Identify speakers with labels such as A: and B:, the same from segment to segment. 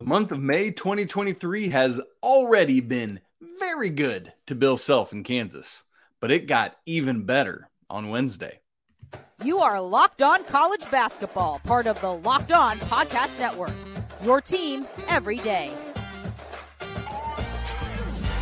A: The month of May 2023 has already been very good to Bill Self in Kansas, but it got even better on Wednesday.
B: You are Locked On College Basketball, part of the Locked On Podcast Network. Your team every day.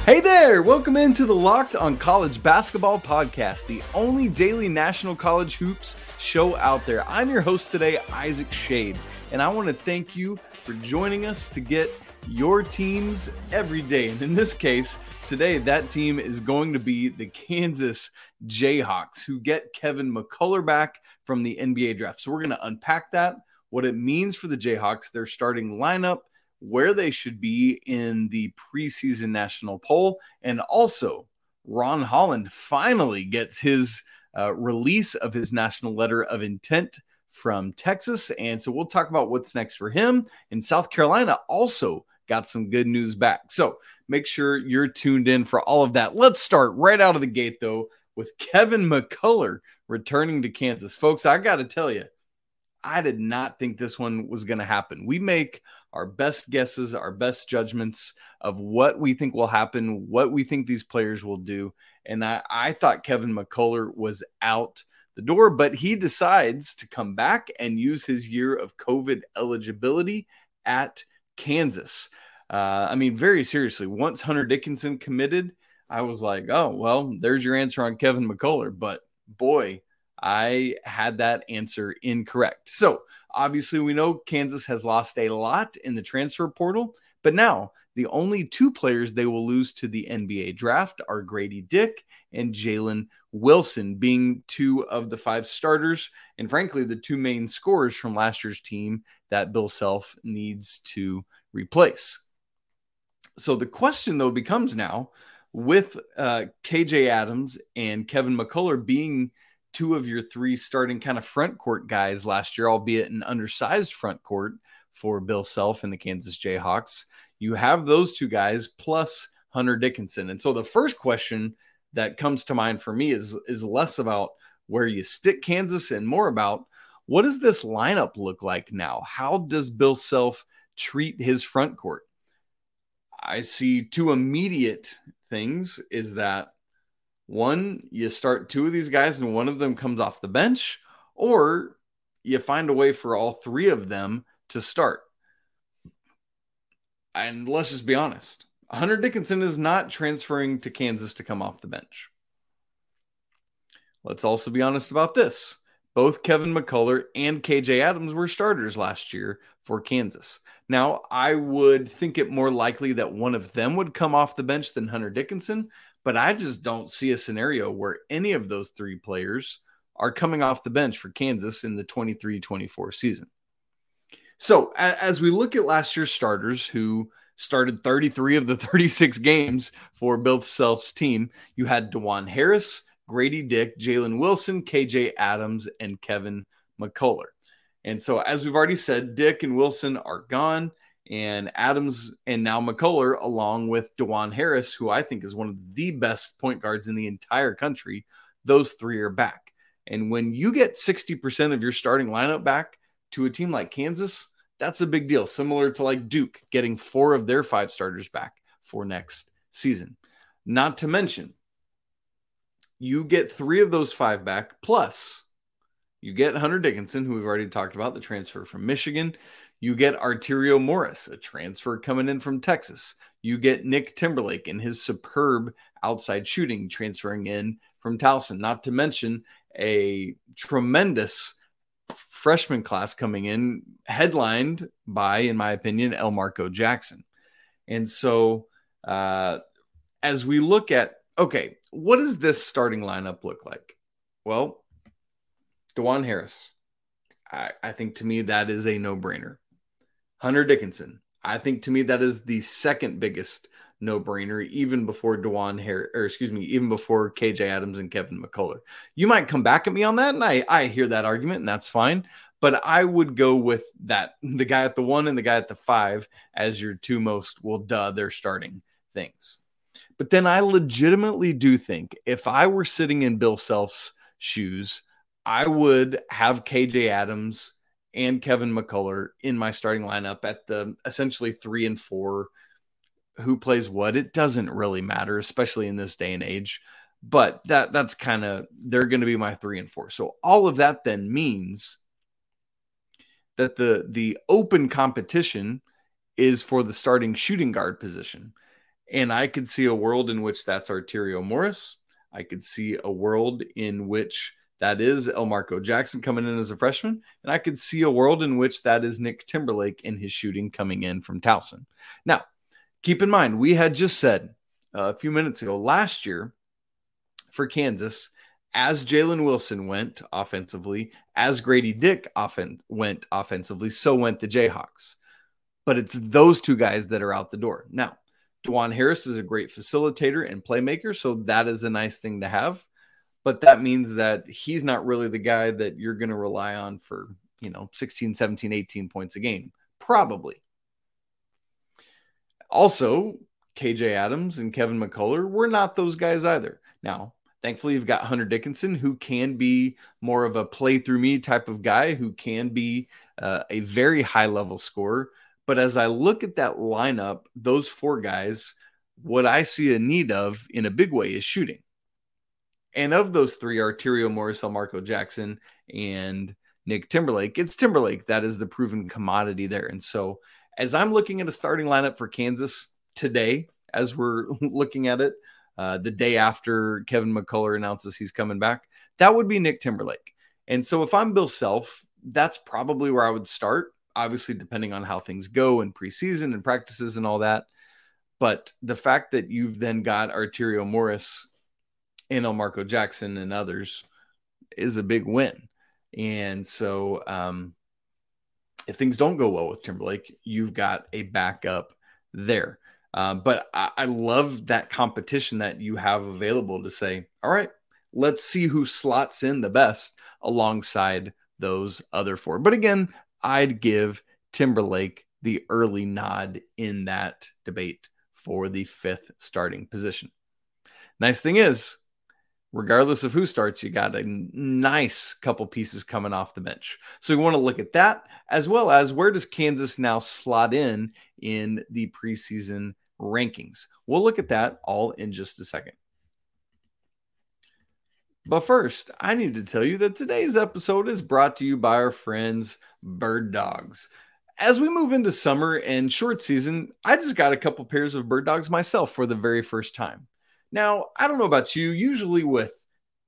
A: Hey there, welcome into the Locked on College Basketball Podcast, the only daily national college hoops show out there. I'm your host today, Isaac Schade, and I want to thank you for joining us to get your teams every day. And in this case, today, that team is going to be the Kansas Jayhawks, who get Kevin McCullar back from the NBA draft. So we're going to unpack that, what it means for the Jayhawks, their starting lineup, where they should be in the preseason national poll, and also Ron Holland finally gets his uh, release of his national letter of intent from Texas. And so we'll talk about what's next for him. And South Carolina also got some good news back. So make sure you're tuned in for all of that. Let's start right out of the gate, though, with Kevin McCullar returning to Kansas. Folks, I got to tell you, I did not think this one was going to happen. We make our best guesses, our best judgments of what we think will happen, what we think these players will do. And I, I thought Kevin McCullar was out the door, but he decides to come back and use his year of COVID eligibility at Kansas. Uh, I mean, very seriously, once Hunter Dickinson committed, I was like, oh, well, there's your answer on Kevin McCullar. But boy, I had that answer incorrect. So obviously, we know Kansas has lost a lot in the transfer portal, but now the only two players they will lose to the NBA draft are Grady Dick and Jalen Wilson, being two of the five starters, and frankly, the two main scorers from last year's team that Bill Self needs to replace. So the question, though, becomes now with uh, KJ Adams and Kevin McCullar being two of your three starting kind of front court guys last year, albeit an undersized front court for Bill Self and the Kansas Jayhawks you have those two guys plus Hunter Dickinson. And so the first question that comes to mind for me is is less about where you stick Kansas and more about what does this lineup look like now? How does Bill Self treat his front court? I see two immediate things is that one, you start two of these guys and one of them comes off the bench, or you find a way for all three of them to start and let's just be honest Hunter Dickinson is not transferring to Kansas to come off the bench. Let's also be honest about this. Both Kevin McCullar and KJ Adams were starters last year for Kansas. Now, I would think it more likely that one of them would come off the bench than Hunter Dickinson, but I just don't see a scenario where any of those three players are coming off the bench for Kansas in the 23 24 season. So as we look at last year's starters who started 33 of the 36 games for Bill Self's team, you had Dajuan Harris, Grady Dick, Jalen Wilson, KJ Adams, and Kevin McCullar. And so, as we've already said, Dick and Wilson are gone, and Adams and now McCullar, along with Dajuan Harris, who I think is one of the best point guards in the entire country, those three are back. And when you get 60% of your starting lineup back, to a team like Kansas, that's a big deal. Similar to like Duke getting four of their five starters back for next season. Not to mention, you get three of those five back, plus you get Hunter Dickinson, who we've already talked about, the transfer from Michigan. You get Arterio Morris, a transfer coming in from Texas. You get Nick Timberlake and his superb outside shooting transferring in from Towson. Not to mention a tremendous freshman class coming in, headlined by, in my opinion, Elmarko Jackson. And so, uh, as we look at, okay, what does this starting lineup look like? Well, Dajuan Harris, I, I think to me that is a no brainer. Hunter Dickinson, I think to me that is the second biggest no brainer, even before Dajuan Harris, or excuse me, even before KJ Adams and Kevin McCullar. You might come back at me on that, and I, I hear that argument, and that's fine. But I would go with that the guy at the one and the guy at the five as your two most, well, duh, they're starting things. But then I legitimately do think if I were sitting in Bill Self's shoes, I would have KJ Adams and Kevin McCullar in my starting lineup at the essentially three and four. Who plays what? It doesn't really matter, especially in this day and age. But that that's kind of they're going to be my three and four. So all of that then means that the the open competition is for the starting shooting guard position. And I could see a world in which that's Arterio Morris. I could see a world in which that is Elmarko Jackson coming in as a freshman. And I could see a world in which that is Nick Timberlake in his shooting coming in from Towson. Now, keep in mind, we had just said uh, a few minutes ago last year for Kansas, as Jalen Wilson went offensively, as Grady Dick offen- went offensively, so went the Jayhawks. But it's those two guys that are out the door. Now, Dajuan Harris is a great facilitator and playmaker, so that is a nice thing to have but that means that he's not really the guy that you're going to rely on for, you know, 16, 17, 18 points a game. Probably. Also, KJ Adams and Kevin McCullar were not those guys either. Now, thankfully, you've got Hunter Dickinson, who can be more of a play through me type of guy, who can be uh, a very high level scorer. But as I look at that lineup, those four guys, what I see a need of in a big way is shooting. And of those three, Arterio Morris, Marco Jackson, and Nick Timberlake, it's Timberlake that is the proven commodity there. And so, as I'm looking at a starting lineup for Kansas today, as we're looking at it, uh, the day after Kevin McCullar announces he's coming back, that would be Nick Timberlake. And so, if I'm Bill Self, that's probably where I would start. Obviously, depending on how things go in preseason and practices and all that. But the fact that you've then got Arterio Morris and Marco Jackson and others is a big win. And so, um, if things don't go well with Timberlake, you've got a backup there. Um, but I, I love that competition that you have available to say, all right, let's see who slots in the best alongside those other four. But again, I'd give Timberlake the early nod in that debate for the fifth starting position. Nice thing is, regardless of who starts, you got a nice couple pieces coming off the bench. So we want to look at that as well as where does Kansas now slot in in the preseason rankings. We'll look at that all in just a second. But first, I need to tell you that today's episode is brought to you by our friends Birddogs. As we move into summer and short season, I just got a couple pairs of Birddogs myself for the very first time. Now, I don't know about you. Usually with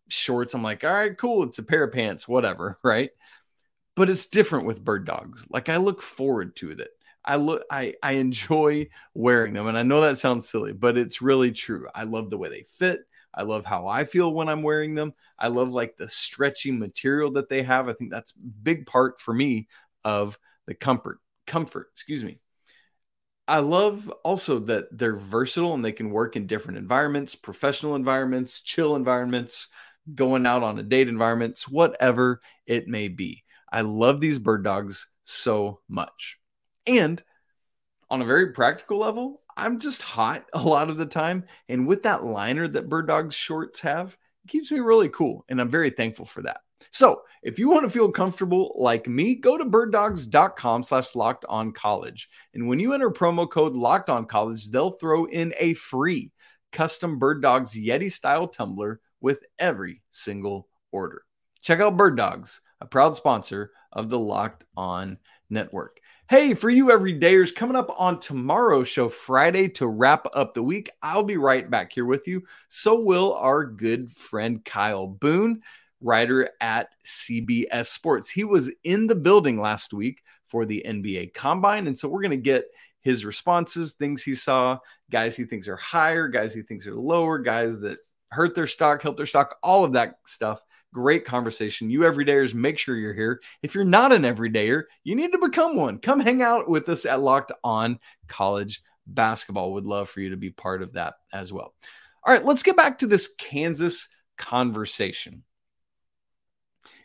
A: shorts, I'm like, all right, cool. It's a pair of pants, whatever, right? But it's different with Birddogs. Like I look forward to it. I look I I enjoy wearing them and I know that sounds silly, but it's really true. I love the way they fit. I love how I feel when I'm wearing them. I love like the stretchy material that they have. I think that's big part for me of the comfort comfort, excuse me. I love also that they're versatile and they can work in different environments, professional environments, chill environments, going out on a date environments, whatever it may be. I love these Birddogs so much. And on a very practical level, I'm just hot a lot of the time. And with that liner that Birddogs shorts have, it keeps me really cool. And I'm very thankful for that. So if you want to feel comfortable like me, go to birddogs.com slash locked on college. And when you enter promo code locked on college, they'll throw in a free custom Birddogs Yeti style tumbler with every single order. Check out Birddogs, a proud sponsor of the Locked On Network. Hey, for you everydayers, coming up on tomorrow's show, Friday, to wrap up the week, I'll be right back here with you. So will our good friend Kyle Boone writer at CBS Sports. He was in the building last week for the NBA Combine. And so we're going to get his responses, things he saw, guys he thinks are higher, guys he thinks are lower, guys that hurt their stock, help their stock, all of that stuff. Great conversation. You everydayers, make sure you're here. If you're not an everydayer, you need to become one. Come hang out with us at Locked On College Basketball. Would love for you to be part of that as well. All right, let's get back to this Kansas conversation.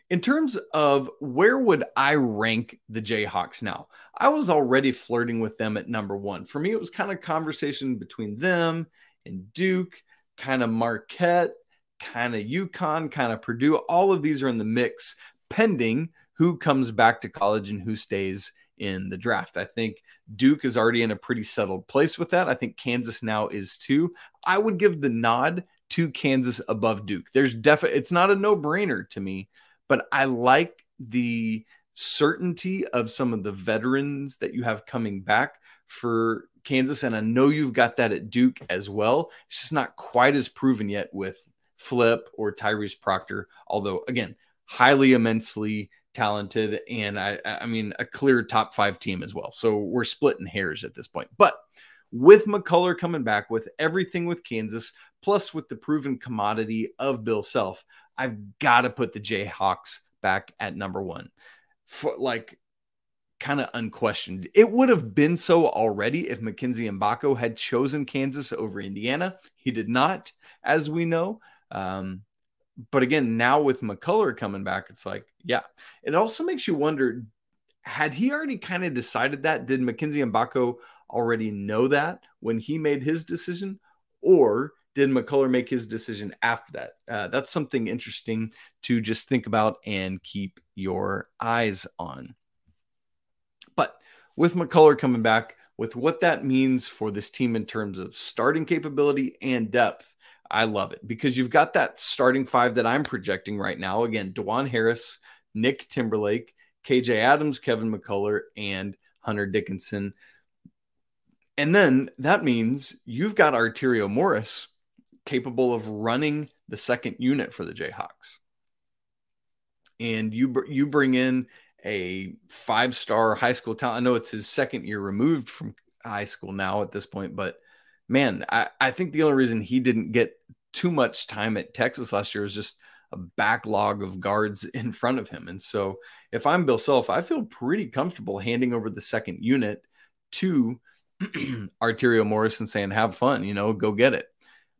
A: In terms of where would I rank the Jayhawks now? I was already flirting with them at number one. For me, it was kind of conversation between them and Duke, kind of Marquette, kind of UConn, kind of Purdue. All of these are in the mix, pending who comes back to college and who stays in the draft. I think Duke is already in a pretty settled place with that. I think Kansas now is too. I would give the nod to Kansas above Duke. There's definitely it's not a no-brainer to me, but I like the certainty of some of the veterans that you have coming back for Kansas and I know you've got that at Duke as well. It's just not quite as proven yet with Flip or Tyrese Proctor, although again, highly immensely talented and I I mean a clear top 5 team as well. So we're splitting hairs at this point. But with McCullar coming back with everything with Kansas plus with the proven commodity of Bill Self, I've got to put the Jayhawks back at number 1. For like kind of unquestioned. It would have been so already if Mackenzie Mgbako had chosen Kansas over Indiana. He did not, as we know. Um, but again, now with McCullar coming back, it's like, yeah. It also makes you wonder had he already kind of decided that? Did Mackenzie Mgbako already know that when he made his decision? Or did McCullar make his decision after that? Uh, that's something interesting to just think about and keep your eyes on. But with McCullar coming back, with what that means for this team in terms of starting capability and depth, I love it because you've got that starting five that I'm projecting right now. Again, Dajuan Harris, Nick Timberlake, KJ Adams, Kevin McCullar, and Hunter Dickinson. And then that means you've got Arterio Morris capable of running the second unit for the Jayhawks. And you you bring in a five-star high school talent. I know it's his second year removed from high school now at this point, but man, I, I think the only reason he didn't get too much time at Texas last year was just a backlog of guards in front of him. And so if I'm Bill Self, I feel pretty comfortable handing over the second unit to Arterio Morris and saying, have fun, you know, go get it.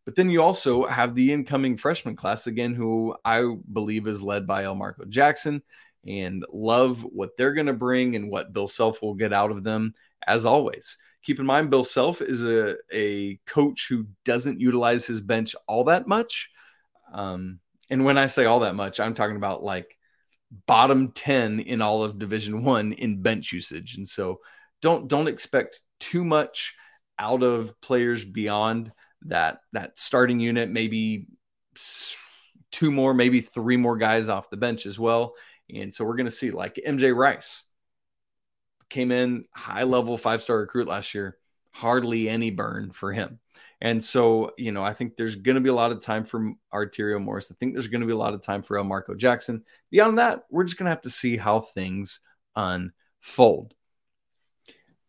A: But then you also have the incoming freshman class again, who I believe is led by Elmarko Jackson and love what they're going to bring and what Bill Self will get out of them as always. Keep in mind, Bill Self is a, a coach who doesn't utilize his bench all that much. Um, and when I say all that much, I'm talking about like bottom 10 in all of division one in bench usage. And so don't don't expect too much out of players beyond that that starting unit, maybe two more, maybe three more guys off the bench as well. And so we're going to see like MJ Rice came in high level five star recruit last year, hardly any burn for him. And so, you know, I think there's going to be a lot of time for Arterio Morris. I think there's going to be a lot of time for Elmarko Jackson. Beyond that, we're just going to have to see how things unfold.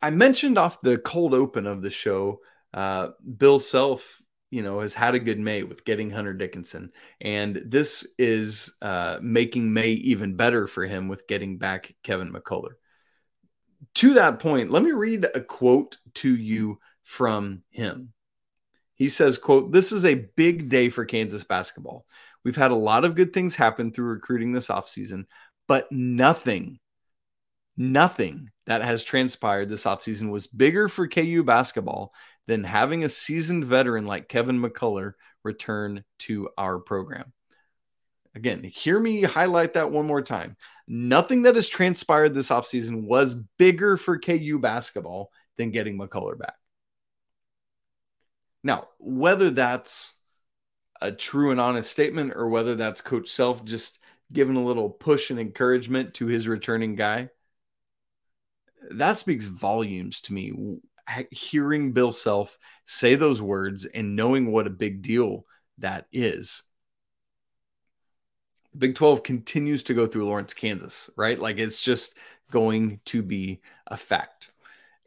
A: I mentioned off the cold open of the show, uh, Bill Self, you know, has had a good May with getting Hunter Dickinson. And this is uh, making May even better for him with getting back Kevin McCullar to that point, let me read a quote to you from him. He says, quote, this is a big day for Kansas basketball. We've had a lot of good things happen through recruiting this offseason, but nothing, nothing that has transpired this offseason was bigger for KU basketball than having a seasoned veteran like Kevin McCullar return to our program. Again, hear me highlight that one more time. Nothing that has transpired this offseason was bigger for KU basketball than getting McCullar back. Now, whether that's a true and honest statement or whether that's Coach Self just giving a little push and encouragement to his returning guy, that speaks volumes to me. Hearing Bill Self say those words and knowing what a big deal that is. The Big 12 continues to go through Lawrence, Kansas, right? Like it's just going to be a fact.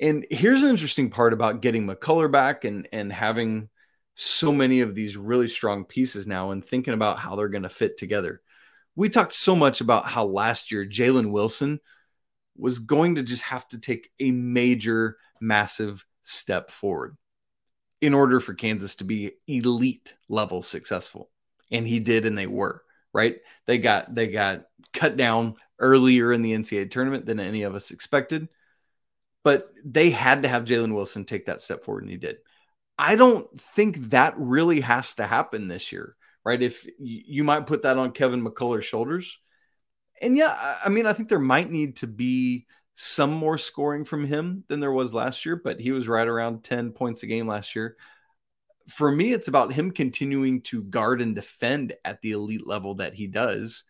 A: And here's an interesting part about getting McCullar back and, and having so many of these really strong pieces now and thinking about how they're going to fit together. We talked so much about how last year Jalen Wilson was going to just have to take a major, massive step forward in order for Kansas to be elite level successful. And he did, and they were right? They got they got cut down earlier in the NCAA tournament than any of us expected, but they had to have Jalen Wilson take that step forward, and he did. I don't think that really has to happen this year, right? If you might put that on Kevin McCullar's shoulders, And yeah, I mean, I think there might need to be some more scoring from him than there was last year, but he was right around 10 points a game last year. For me, it's about him continuing to guard and defend at the elite level that he does,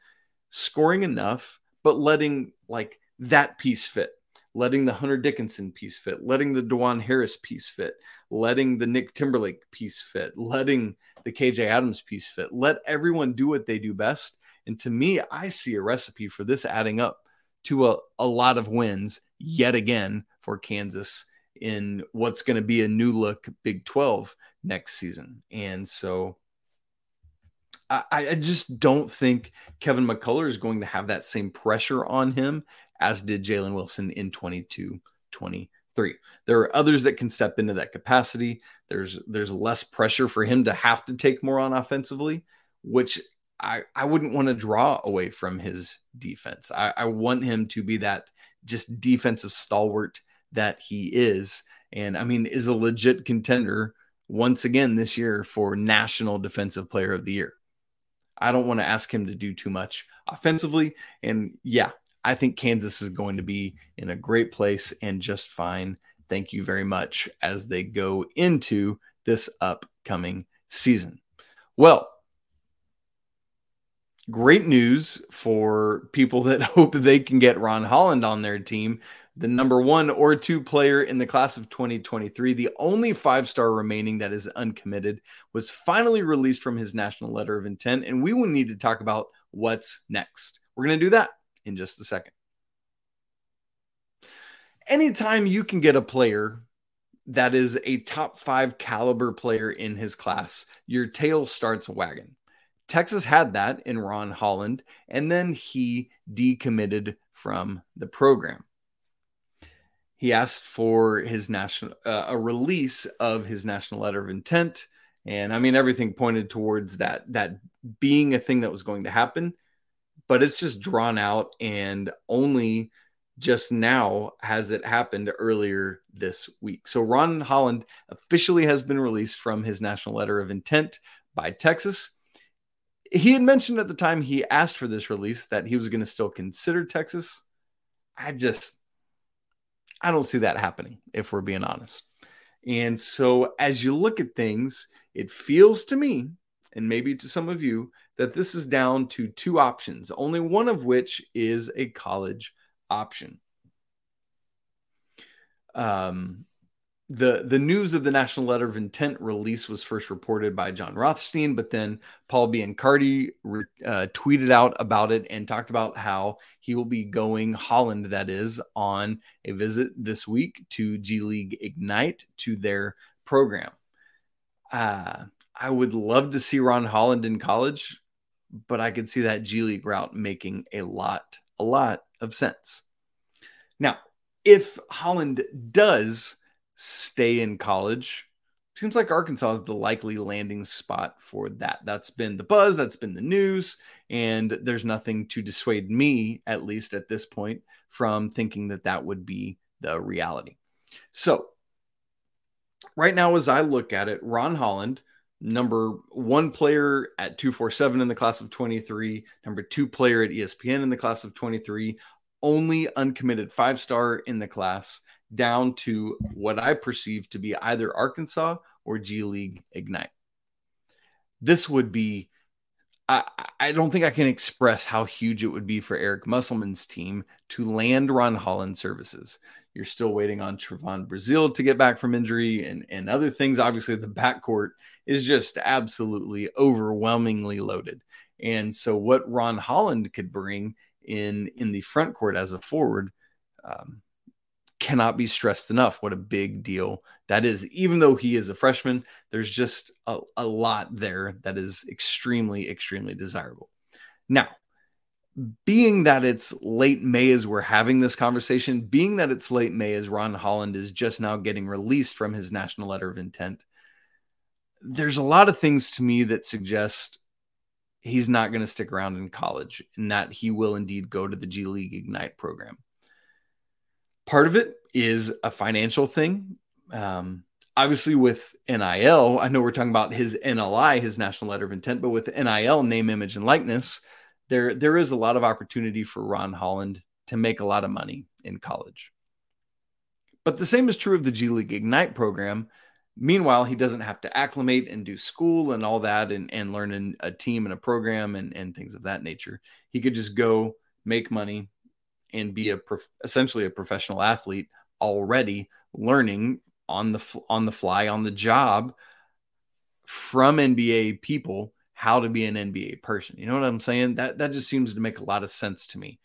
A: scoring enough, but letting like that piece fit, letting the Hunter Dickinson piece fit, letting the Dajuan Harris piece fit, letting the Nick Timberlake piece fit, letting the KJ Adams piece fit. Let everyone do what they do best. And to me, I see a recipe for this adding up to a, a lot of wins yet again for Kansas in what's going to be a new look Big 12 next season. And so I, I, just don't think Kevin McCullar is going to have that same pressure on him as did Jalen Wilson in 22 23. There are others that can step into that capacity. There's there's less pressure for him to have to take more on offensively, which I, I wouldn't want to draw away from his defense. I, I want him to be that just defensive stalwart that he is. And I mean, is a legit contender once again this year for National Defensive Player of the Year. I don't want to ask him to do too much offensively. And yeah, I think Kansas is going to be in a great place and just fine. Thank you very much as they go into this upcoming season. Well, great news for people that hope they can get Ron Holland on their team. The number one or two player in the class of 2023, the only five star remaining that is uncommitted, was finally released from his national letter of intent. And we will need to talk about what's next. We're going to do that in just a second. Anytime you can get a player that is a top five caliber player in his class, your tail starts wagging. Texas had that in Ron Holland, and then he decommitted from the program. He asked for his national uh, a release of his national letter of intent, and I mean everything pointed towards that that being a thing that was going to happen, but it's just drawn out and only just now has it happened earlier this week. So Ron Holland officially has been released from his national letter of intent by Texas he had mentioned at the time he asked for this release that he was going to still consider Texas. I just, I don't see that happening if we're being honest. And so as you look at things, it feels to me, and maybe to some of you, that this is down to two options, only one of which is a college option. Um, the the news of the national letter of intent release was first reported by Jon Rothstein, but then Paul Biancardi uh, tweeted out about it and talked about how he will be going Holland, that is, on a visit this week to G League Ignite to their program. Uh, I would love to see Ron Holland in college, but I could see that G League route making a lot, a lot of sense. Now, if Holland does stay in college. Seems like Arkansas is the likely landing spot for that. That's been the buzz, that's been the news, and there's nothing to dissuade me, at least at this point, from thinking that that would be the reality. So, right now, as I look at it, Ron Holland, number one player at 247 in the class of 23, number two player at ESPN in the class of 23, only uncommitted five star in the class down to what I perceive to be either Arkansas or G League Ignite. This would be, I, I don't think I can express how huge it would be for Eric Musselman's team to land Ron Holland services. You're still waiting on Trevon Brazile to get back from injury and, and other things. Obviously, the backcourt is just absolutely overwhelmingly loaded. And so, what Ron Holland could bring in in the front court as a forward, um, cannot be stressed enough what a big deal that is. Even though he is a freshman, there's just a, a lot there that is extremely, extremely desirable. Now, being that it's late May as we're having this conversation, being that it's late May as Ron Holland is just now getting released from his national letter of intent, there's a lot of things to me that suggest he's not going to stick around in college and that he will indeed go to the G League Ignite program. Part of it is a financial thing. Um, obviously, with NIL, I know we're talking about his NLI, his national letter of intent, but with NIL, name, image, and likeness, there there is a lot of opportunity for Ron Holland to make a lot of money in college. But the same is true of the G League Ignite program. Meanwhile, he doesn't have to acclimate and do school and all that and, and learn in a team and a program and, and things of that nature. He could just go make money and be a prof- essentially a professional athlete already learning on the on the fly on the job from NBA people how to be an NBA person. You know what I'm saying? That that just seems to make a lot of sense to me.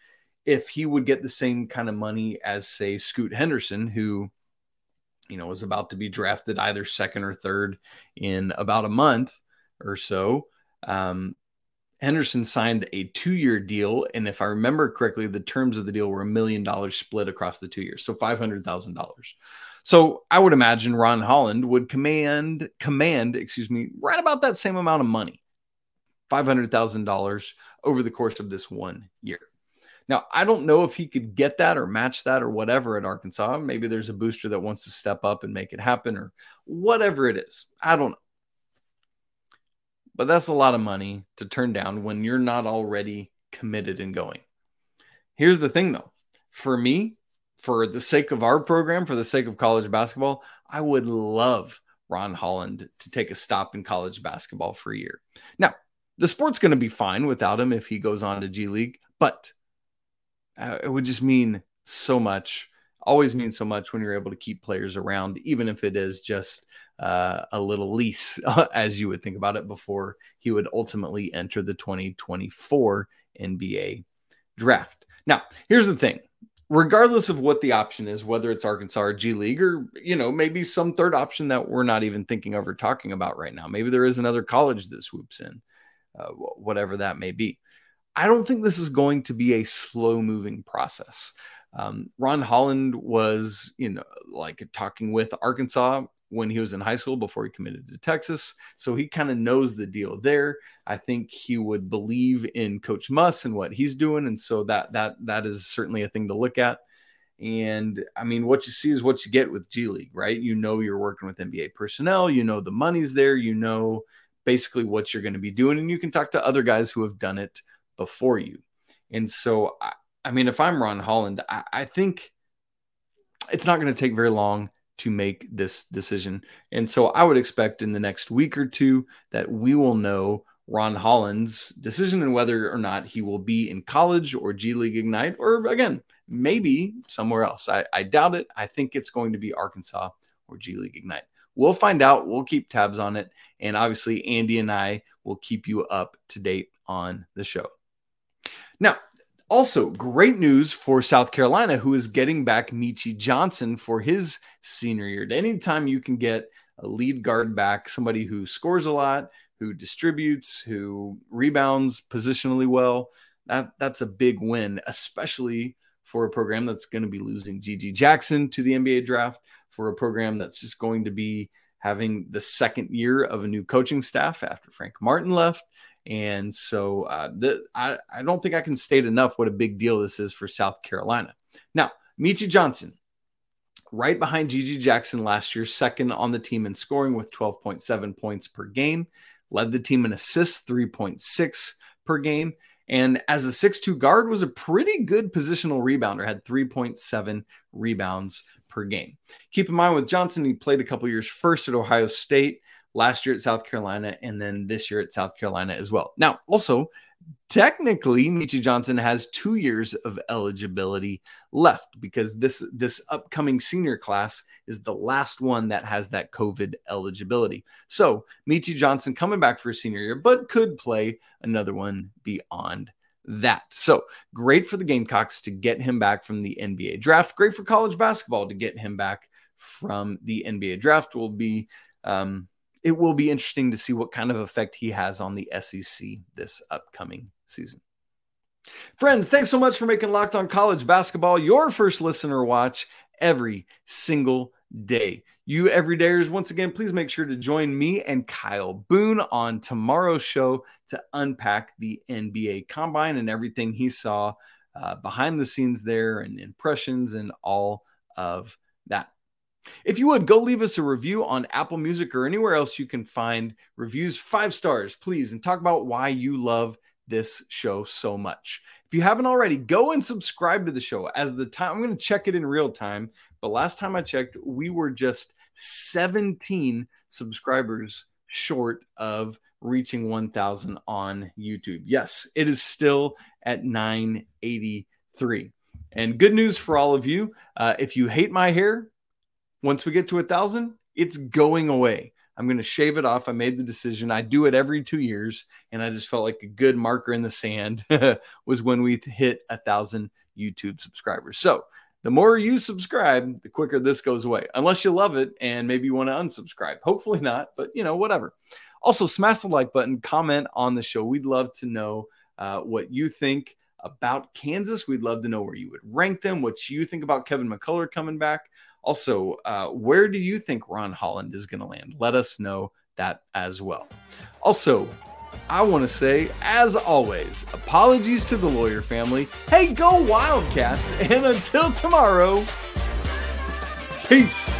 A: If he would get the same kind of money as say Scoot Henderson who you know, is about to be drafted either second or third in about a month or so. Um, Henderson signed a two year deal. And if I remember correctly, the terms of the deal were a million dollars split across the two years. So $500,000. So I would imagine Ron Holland would command, command, excuse me, right about that same amount of money, $500,000 over the course of this one year. Now, I don't know if he could get that or match that or whatever at Arkansas. Maybe there's a booster that wants to step up and make it happen or whatever it is. I don't know. But that's a lot of money to turn down when you're not already committed and going. Here's the thing though for me, for the sake of our program, for the sake of college basketball, I would love Ron Holland to take a stop in college basketball for a year. Now, the sport's going to be fine without him if he goes on to G League, but uh, it would just mean so much always means so much when you're able to keep players around even if it is just uh, a little lease as you would think about it before he would ultimately enter the 2024 nba draft. Now here's the thing. Regardless of what the option is whether it's arkansas or g league or you know maybe some third option that we're not even thinking of or talking about right now. Maybe there is another college that swoops in uh, whatever that may be. I don't think this is going to be a slow moving process. Um, Ron Holland was, you know, like talking with Arkansas when he was in high school before he committed to Texas. So he kind of knows the deal there. I think he would believe in Coach Muss and what he's doing. And so that that that is certainly a thing to look at. And I mean, what you see is what you get with G League, right? You know you're working with NBA personnel, you know the money's there, you know basically what you're going to be doing, and you can talk to other guys who have done it before you. And so, I, I mean, if I'm Ron Holland, I, I think it's not going to take very long to make this decision. And so I would expect in the next week or two that we will know Ron Holland's decision and whether or not he will be in college or G League Ignite, or again, maybe somewhere else. I, I doubt it. I think it's going to be Arkansas or G League Ignite. We'll find out. We'll keep tabs on it. And obviously, Andy and I will keep you up to date on the show. Now, also, great news for South Carolina, who is getting back Meechie Johnson for his senior year. Anytime you can get a lead guard back, somebody who scores a lot, who distributes, who rebounds positionally well, that, that's a big win, especially for a program that's going to be losing GG Jackson to the NBA draft, for a program that's just going to be having the second year of a new coaching staff after Frank Martin left. And so uh, the, I, I don't think I can state enough what a big deal this is for South Carolina. Now, Meechie Johnson, right behind GG Jackson last year, second on the team in scoring with 12.7 points per game, led the team in assists, 3.6 per game. And as a 6'2 guard, was a pretty good positional rebounder, had 3.7 rebounds per game. Keep in mind with Johnson, he played a couple years first at Ohio State last year at South Carolina, and then this year at South Carolina as well. Now, also, technically, Meechie Johnson has two years of eligibility left because this this upcoming senior class is the last one that has that COVID eligibility. So Meechie Johnson coming back for a senior year, but could play another one beyond that. So great for the Gamecocks to get him back from the NBA draft. Great for college basketball to get him back from the NBA draft. Will be um, it will be interesting to see what kind of effect he has on the SEC this upcoming season. Friends, thanks so much for making Locked On College Basketball your first listener watch every single day. You everydayers, once again, please make sure to join me and Kyle Boone on tomorrow's show to unpack the NBA Combine and everything he saw uh, behind the scenes there and impressions and all of that. If you would go leave us a review on Apple Music or anywhere else you can find reviews, five stars, please, and talk about why you love this show so much. If you haven't already, go and subscribe to the show. As the time, I'm going to check it in real time. But last time I checked, we were just 17 subscribers short of reaching 1,000 on YouTube. Yes, it is still at 983. And good news for all of you uh, if you hate my hair, once we get to a thousand, it's going away. I'm going to shave it off. I made the decision. I do it every two years, and I just felt like a good marker in the sand was when we hit a thousand YouTube subscribers. So the more you subscribe, the quicker this goes away. Unless you love it and maybe you want to unsubscribe. Hopefully not, but you know, whatever. Also, smash the like button, comment on the show. We'd love to know uh, what you think about Kansas. We'd love to know where you would rank them, what you think about Kevin McCullar coming back. Also, uh, where do you think Ron Holland is going to land? Let us know that as well. Also, I want to say, as always, apologies to the lawyer family. Hey, go Wildcats! And until tomorrow, peace.